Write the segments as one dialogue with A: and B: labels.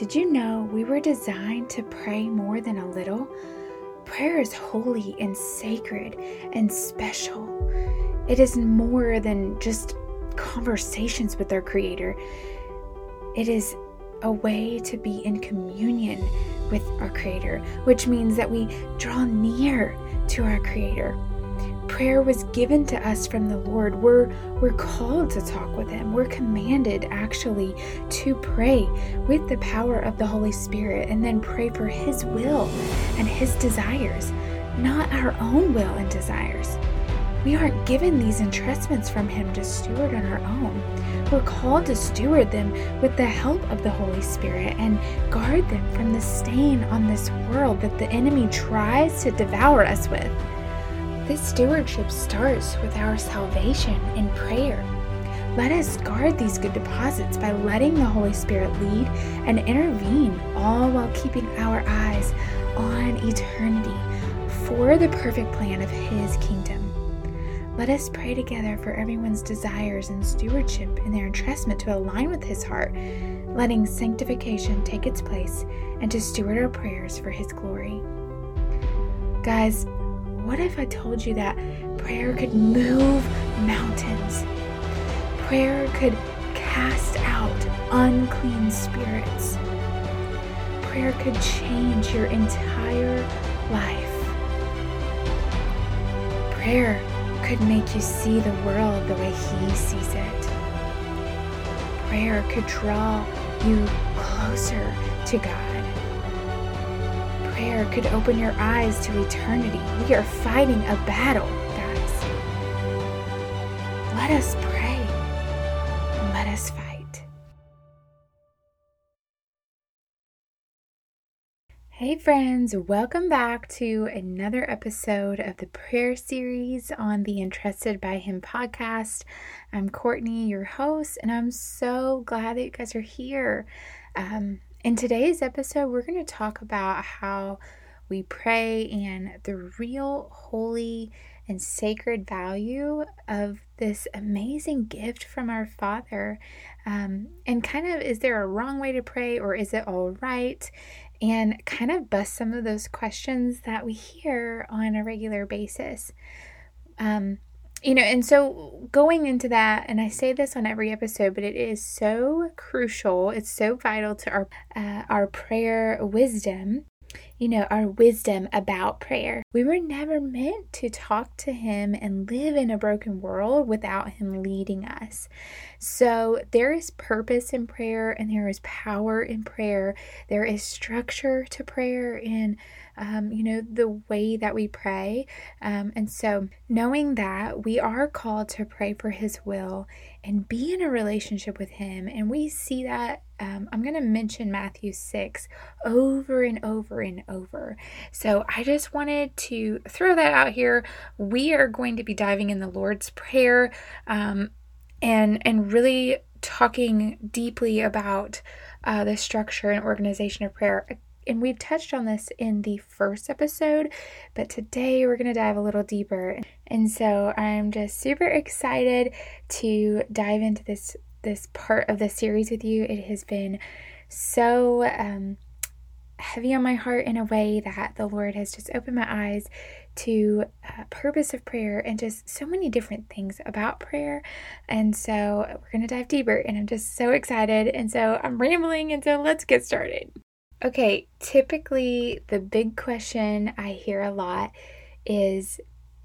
A: Did you know we were designed to pray more than a little? Prayer is holy and sacred and special. It is more than just conversations with our Creator, it is a way to be in communion with our Creator, which means that we draw near to our Creator prayer was given to us from the Lord. We're we're called to talk with him. We're commanded actually to pray with the power of the Holy Spirit and then pray for his will and his desires, not our own will and desires. We aren't given these entrustments from him to steward on our own. We're called to steward them with the help of the Holy Spirit and guard them from the stain on this world that the enemy tries to devour us with. This stewardship starts with our salvation in prayer. Let us guard these good deposits by letting the Holy Spirit lead and intervene, all while keeping our eyes on eternity for the perfect plan of His kingdom. Let us pray together for everyone's desires and stewardship and their entrustment to align with His heart, letting sanctification take its place and to steward our prayers for His glory. Guys, what if I told you that prayer could move mountains? Prayer could cast out unclean spirits. Prayer could change your entire life. Prayer could make you see the world the way He sees it. Prayer could draw you closer to God prayer could open your eyes to eternity. We are fighting a battle, guys. Let us pray let us fight. Hey, friends, welcome back to another episode of the prayer series on the Entrusted by Him podcast. I'm Courtney, your host, and I'm so glad that you guys are here. Um, in today's episode, we're going to talk about how we pray and the real holy and sacred value of this amazing gift from our Father. Um, and kind of, is there a wrong way to pray or is it all right? And kind of bust some of those questions that we hear on a regular basis. Um, you know, and so going into that, and I say this on every episode, but it is so crucial. It's so vital to our uh, our prayer wisdom. You know, our wisdom about prayer. We were never meant to talk to Him and live in a broken world without Him leading us. So there is purpose in prayer and there is power in prayer. There is structure to prayer in, um, you know, the way that we pray. Um, and so knowing that we are called to pray for His will and be in a relationship with Him, and we see that. Um, I'm going to mention Matthew 6 over and over and over. So I just wanted to throw that out here. We are going to be diving in the Lord's Prayer. Um, and and really talking deeply about uh, the structure and organization of prayer. And we've touched on this in the first episode, but today we're going to dive a little deeper. And so I'm just super excited to dive into this this part of the series with you. It has been so um, heavy on my heart in a way that the Lord has just opened my eyes to uh, purpose of prayer and just so many different things about prayer. And so we're going to dive deeper, and I'm just so excited. And so I'm rambling, and so let's get started. Okay, typically the big question I hear a lot is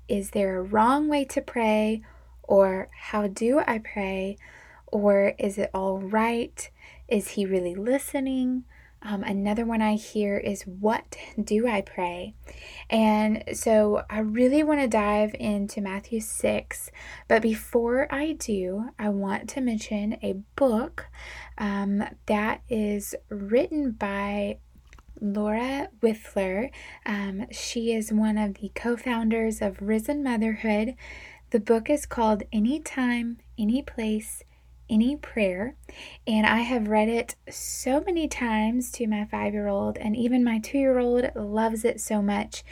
A: Is there a wrong way to pray? Or how do I pray? Or is it all right? Is he really listening? Um, another one I hear is, What do I pray? And so I really want to dive into Matthew 6. But before I do, I want to mention a book um, that is written by Laura Wifler. Um, she is one of the co founders of Risen Motherhood. The book is called Anytime, Any Place, any prayer. And I have read it so many times to my five year old, and even my two year old loves it so much.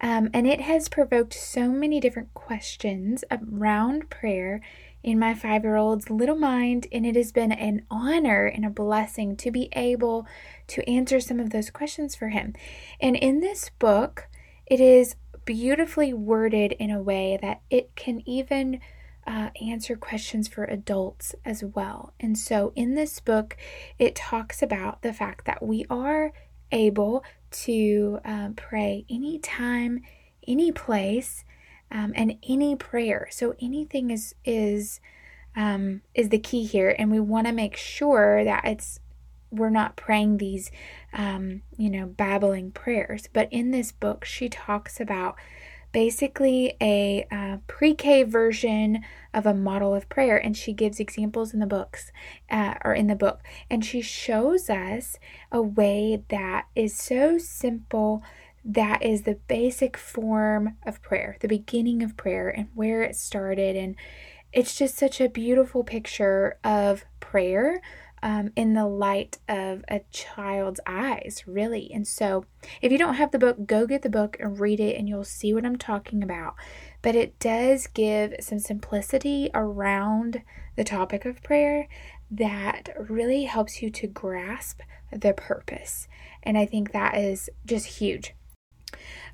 A: Um, and it has provoked so many different questions around prayer in my five year old's little mind, and it has been an honor and a blessing to be able to answer some of those questions for him. And in this book, it is beautifully worded in a way that it can even uh, answer questions for adults as well. And so in this book, it talks about the fact that we are able to uh, pray anytime, any place, um, and any prayer. So anything is is um, is the key here, and we want to make sure that it's we're not praying these um, you know babbling prayers. But in this book, she talks about basically a uh, pre-K version of a model of prayer, and she gives examples in the books uh, or in the book, and she shows us a way that is so simple that is the basic form of prayer, the beginning of prayer, and where it started. And it's just such a beautiful picture of prayer um, in the light of a child's eyes, really. And so, if you don't have the book, go get the book and read it, and you'll see what I'm talking about. But it does give some simplicity around the topic of prayer that really helps you to grasp the purpose. And I think that is just huge.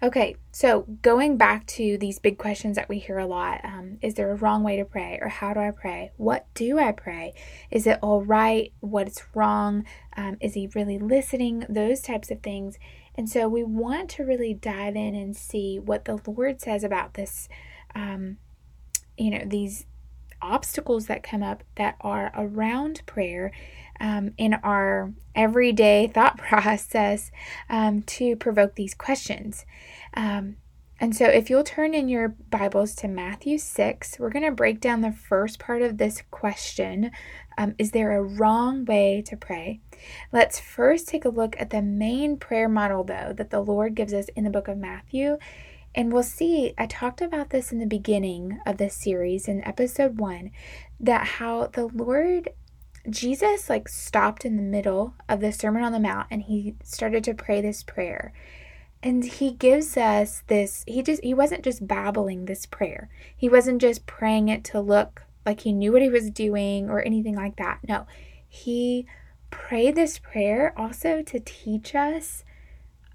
A: Okay, so going back to these big questions that we hear a lot um, is there a wrong way to pray? Or how do I pray? What do I pray? Is it all right? What's wrong? Um, is he really listening? Those types of things. And so we want to really dive in and see what the Lord says about this, um, you know, these obstacles that come up that are around prayer um, in our everyday thought process um, to provoke these questions. Um, and so, if you'll turn in your Bibles to Matthew 6, we're going to break down the first part of this question um, Is there a wrong way to pray? Let's first take a look at the main prayer model, though, that the Lord gives us in the book of Matthew. And we'll see, I talked about this in the beginning of this series in episode one, that how the Lord Jesus like stopped in the middle of the Sermon on the Mount and he started to pray this prayer. And he gives us this he just he wasn't just babbling this prayer. He wasn't just praying it to look like he knew what he was doing or anything like that. No. He prayed this prayer also to teach us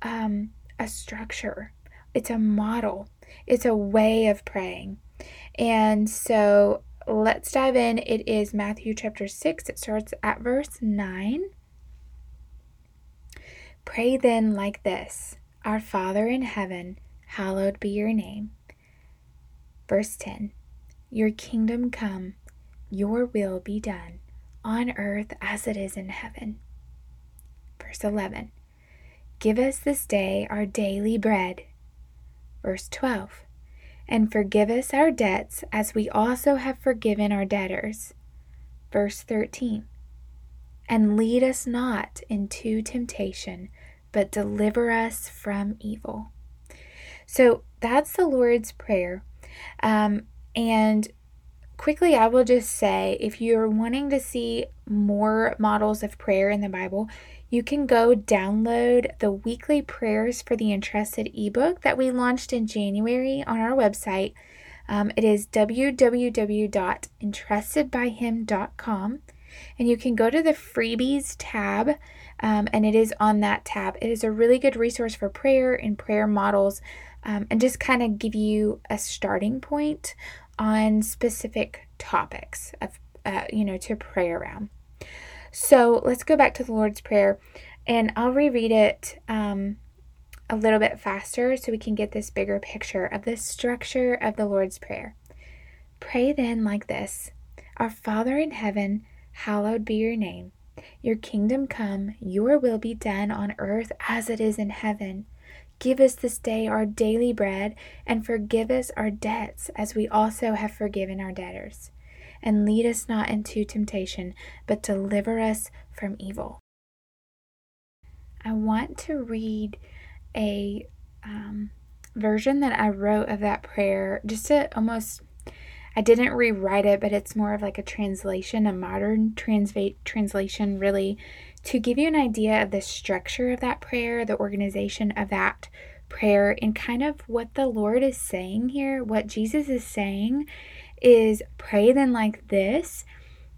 A: um, a structure. It's a model. It's a way of praying. And so let's dive in. It is Matthew chapter 6. It starts at verse 9. Pray then like this Our Father in heaven, hallowed be your name. Verse 10 Your kingdom come, your will be done, on earth as it is in heaven. Verse 11 Give us this day our daily bread. Verse 12 and forgive us our debts as we also have forgiven our debtors. Verse 13 And lead us not into temptation, but deliver us from evil. So that's the Lord's Prayer. Um, and quickly, I will just say if you're wanting to see more models of prayer in the Bible, you can go download the weekly prayers for the interested ebook that we launched in January on our website. Um, it is www.entrustedbyhim.com. And you can go to the freebies tab, um, and it is on that tab. It is a really good resource for prayer and prayer models, um, and just kind of give you a starting point on specific topics of, uh, you know, to pray around. So let's go back to the Lord's Prayer and I'll reread it um, a little bit faster so we can get this bigger picture of the structure of the Lord's Prayer. Pray then like this Our Father in heaven, hallowed be your name. Your kingdom come, your will be done on earth as it is in heaven. Give us this day our daily bread, and forgive us our debts as we also have forgiven our debtors and lead us not into temptation, but deliver us from evil. I want to read a um, version that I wrote of that prayer just to almost, I didn't rewrite it, but it's more of like a translation, a modern transva- translation, really, to give you an idea of the structure of that prayer, the organization of that prayer, and kind of what the Lord is saying here, what Jesus is saying is pray then like this.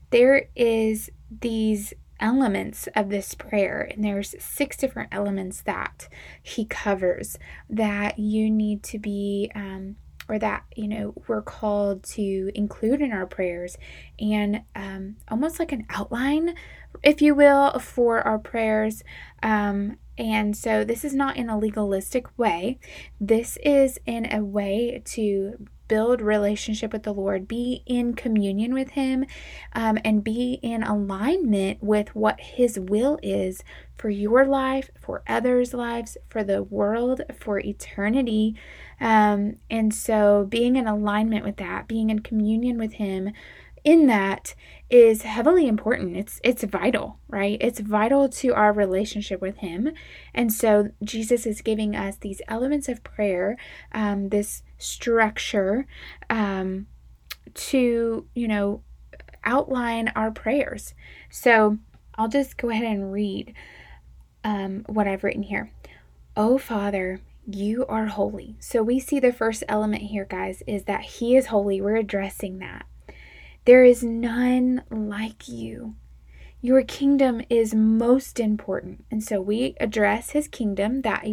A: There is these elements of this prayer and there's six different elements that he covers that you need to be um, or that you know we're called to include in our prayers. And um, almost like an outline if you will for our prayers. Um, and so this is not in a legalistic way. This is in a way to build relationship with the Lord, be in communion with Him, um, and be in alignment with what His will is for your life, for others' lives, for the world, for eternity. Um, and so, being in alignment with that, being in communion with Him, in that is heavily important. It's it's vital, right? It's vital to our relationship with Him, and so Jesus is giving us these elements of prayer, um, this structure, um, to you know outline our prayers. So I'll just go ahead and read um, what I've written here. Oh Father, you are holy. So we see the first element here, guys, is that He is holy. We're addressing that. There is none like you. Your kingdom is most important. And so we address his kingdom that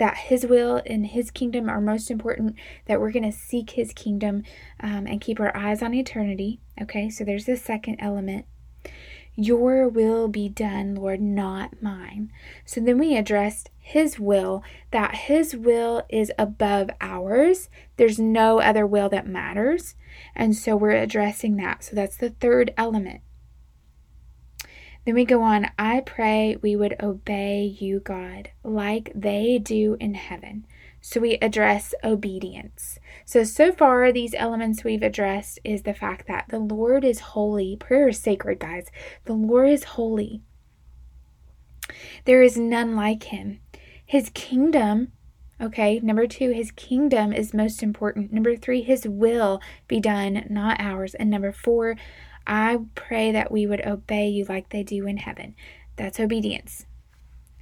A: that his will and his kingdom are most important that we're going to seek his kingdom um, and keep our eyes on eternity. Okay, so there's the second element. Your will be done, Lord, not mine. So then we addressed His will, that His will is above ours. There's no other will that matters. And so we're addressing that. So that's the third element. Then we go on, I pray we would obey you, God, like they do in heaven. So we address obedience. So, so far, these elements we've addressed is the fact that the Lord is holy. Prayer is sacred, guys. The Lord is holy. There is none like him. His kingdom, okay, number two, his kingdom is most important. Number three, his will be done, not ours. And number four, I pray that we would obey you like they do in heaven. That's obedience.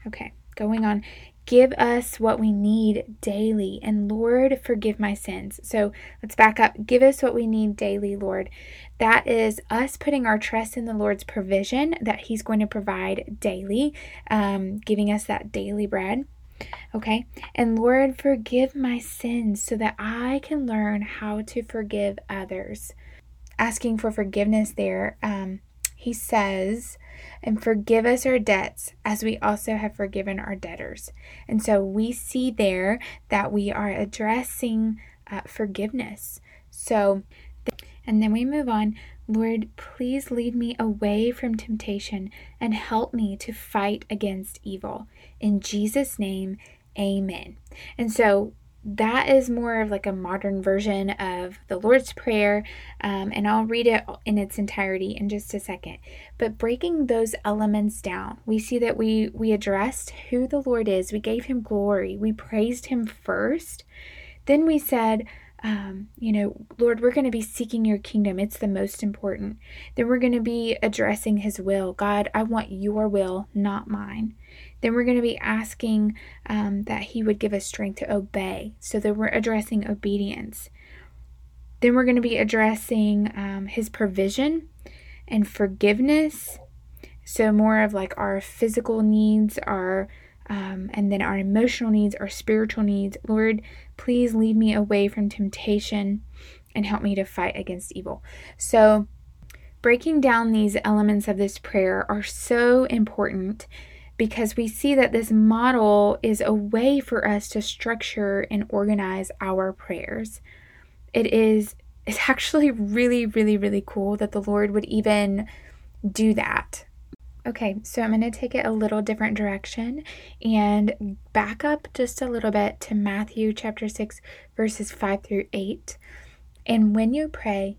A: Okay, going on. Give us what we need daily. And Lord, forgive my sins. So let's back up. Give us what we need daily, Lord. That is us putting our trust in the Lord's provision that He's going to provide daily, um, giving us that daily bread. Okay. And Lord, forgive my sins so that I can learn how to forgive others. Asking for forgiveness there, um, He says, and forgive us our debts as we also have forgiven our debtors. And so we see there that we are addressing uh, forgiveness. So, and then we move on. Lord, please lead me away from temptation and help me to fight against evil. In Jesus' name, amen. And so that is more of like a modern version of the Lord's Prayer, um, and I'll read it in its entirety in just a second. But breaking those elements down, we see that we we addressed who the Lord is. We gave Him glory. We praised Him first. Then we said, um, you know, Lord, we're going to be seeking your kingdom. It's the most important. Then we're going to be addressing His will. God, I want your will, not mine. Then we're going to be asking um, that He would give us strength to obey. So that we're addressing obedience. Then we're going to be addressing um, His provision and forgiveness. So, more of like our physical needs, our um, and then our emotional needs, our spiritual needs. Lord, please lead me away from temptation and help me to fight against evil. So, breaking down these elements of this prayer are so important because we see that this model is a way for us to structure and organize our prayers. It is it's actually really really really cool that the Lord would even do that. Okay, so I'm going to take it a little different direction and back up just a little bit to Matthew chapter 6 verses 5 through 8. And when you pray,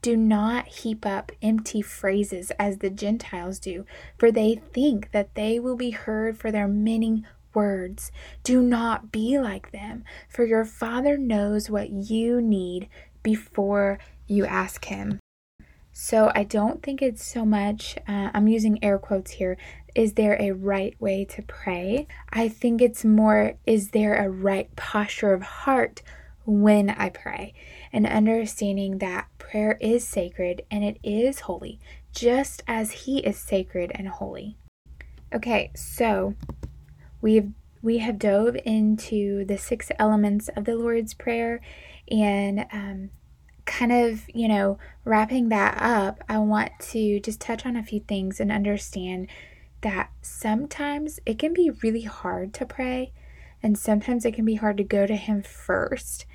A: Do not heap up empty phrases as the Gentiles do, for they think that they will be heard for their many words. Do not be like them, for your Father knows what you need before you ask Him. So I don't think it's so much, uh, I'm using air quotes here, is there a right way to pray? I think it's more, is there a right posture of heart when I pray? And understanding that prayer is sacred and it is holy, just as He is sacred and holy. Okay, so we've we have dove into the six elements of the Lord's Prayer and um, kind of, you know, wrapping that up, I want to just touch on a few things and understand that sometimes it can be really hard to pray, and sometimes it can be hard to go to Him first.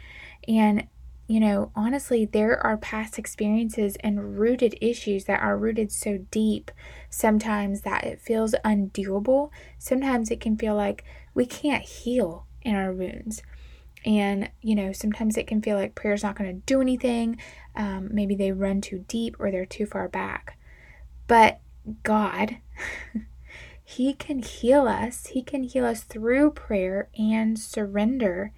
A: And, you know, honestly, there are past experiences and rooted issues that are rooted so deep sometimes that it feels undoable. Sometimes it can feel like we can't heal in our wounds. And, you know, sometimes it can feel like prayer's not going to do anything. Um, maybe they run too deep or they're too far back. But God, He can heal us. He can heal us through prayer and surrender.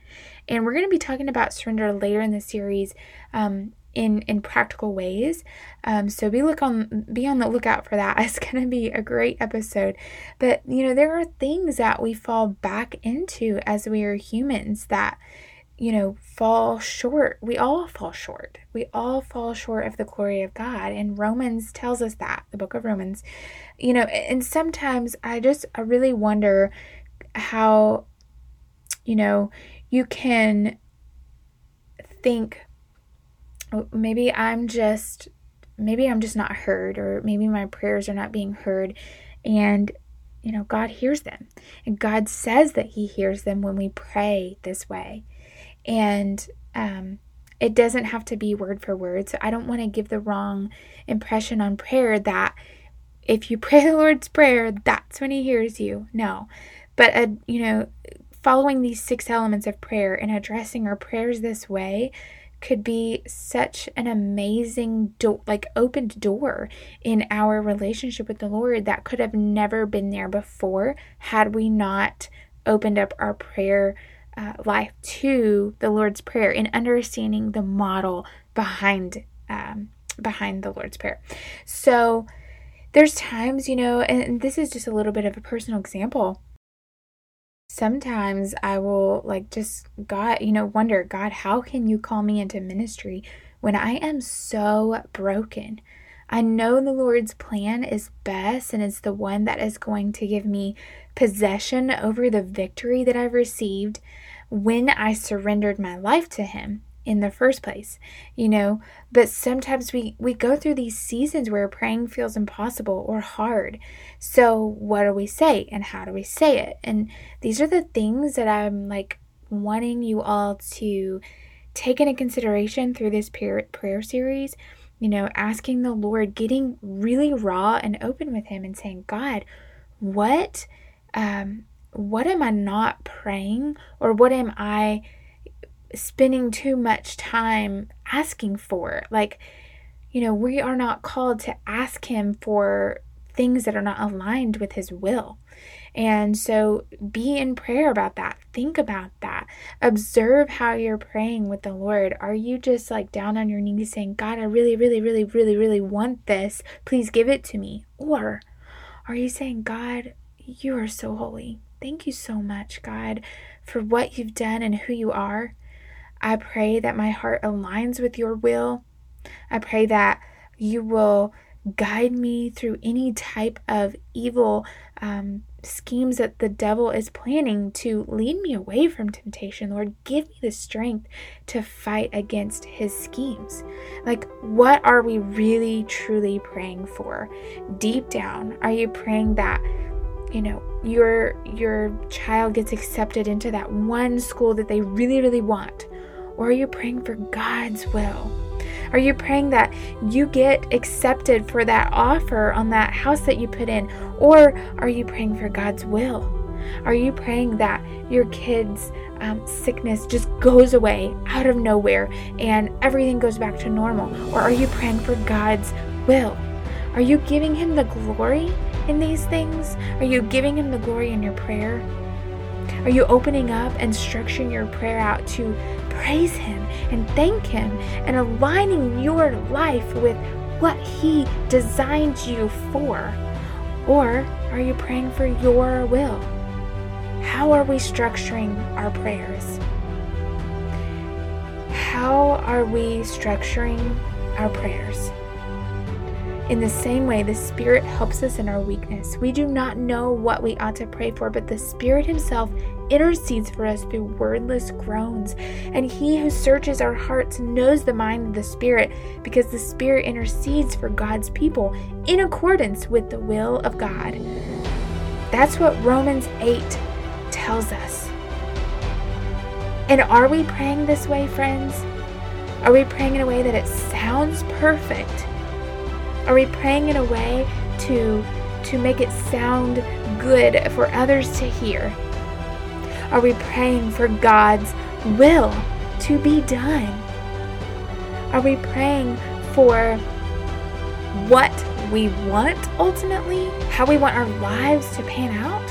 A: And we're going to be talking about surrender later in the series. Um, in in practical ways. Um, so be look on be on the lookout for that. It's going to be a great episode. But you know there are things that we fall back into as we are humans that you know fall short. We all fall short. We all fall short of the glory of God. And Romans tells us that the book of Romans. You know, and sometimes I just I really wonder how you know you can think Oh, maybe I'm just maybe I'm just not heard or maybe my prayers are not being heard and you know God hears them and God says that he hears them when we pray this way and um it doesn't have to be word for word. So I don't want to give the wrong impression on prayer that if you pray the Lord's prayer that's when he hears you. No. But uh, you know following these six elements of prayer and addressing our prayers this way could be such an amazing do- like opened door in our relationship with the Lord that could have never been there before had we not opened up our prayer uh, life to the Lord's prayer and understanding the model behind um, behind the Lord's prayer. So there's times, you know, and this is just a little bit of a personal example sometimes I will like just God, you know, wonder, God, how can you call me into ministry when I am so broken? I know the Lord's plan is best and it's the one that is going to give me possession over the victory that I've received when I surrendered my life to Him in the first place you know? But sometimes we we go through these seasons where praying feels impossible or hard. So what do we say and how do we say it? And these are the things that i'm like wanting you all to take into consideration through this prayer, prayer series you know asking the lord getting really raw and open with him and saying god what um what am i not praying or what am i spending too much time asking for. Like, you know, we are not called to ask Him for things that are not aligned with His will. And so be in prayer about that. Think about that. Observe how you're praying with the Lord. Are you just like down on your knees saying, God, I really, really, really, really, really want this. Please give it to me? Or are you saying, God, you are so holy. Thank you so much, God, for what you've done and who you are. I pray that my heart aligns with your will. I pray that you will guide me through any type of evil um, schemes that the devil is planning to lead me away from temptation. Lord, give me the strength to fight against his schemes. Like, what are we really, truly praying for? Deep down, are you praying that? You know your your child gets accepted into that one school that they really really want or are you praying for God's will? Are you praying that you get accepted for that offer on that house that you put in? Or are you praying for God's will? Are you praying that your kids' um, sickness just goes away out of nowhere and everything goes back to normal? Or are you praying for God's will? Are you giving Him the glory in these things? Are you giving Him the glory in your prayer? Are you opening up and structuring your prayer out to praise Him and thank Him and aligning your life with what He designed you for? Or are you praying for your will? How are we structuring our prayers? How are we structuring our prayers? In the same way, the Spirit helps us in our weakness. We do not know what we ought to pray for, but the Spirit Himself intercedes for us through wordless groans. And He who searches our hearts knows the mind of the Spirit, because the Spirit intercedes for God's people in accordance with the will of God. That's what Romans 8 tells us. And are we praying this way, friends? Are we praying in a way that it sounds perfect? Are we praying in a way to to make it sound good for others to hear? Are we praying for God's will to be done? Are we praying for what we want ultimately? How we want our lives to pan out?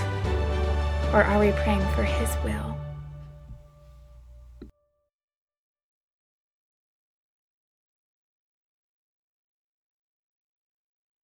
A: Or are we praying for His will?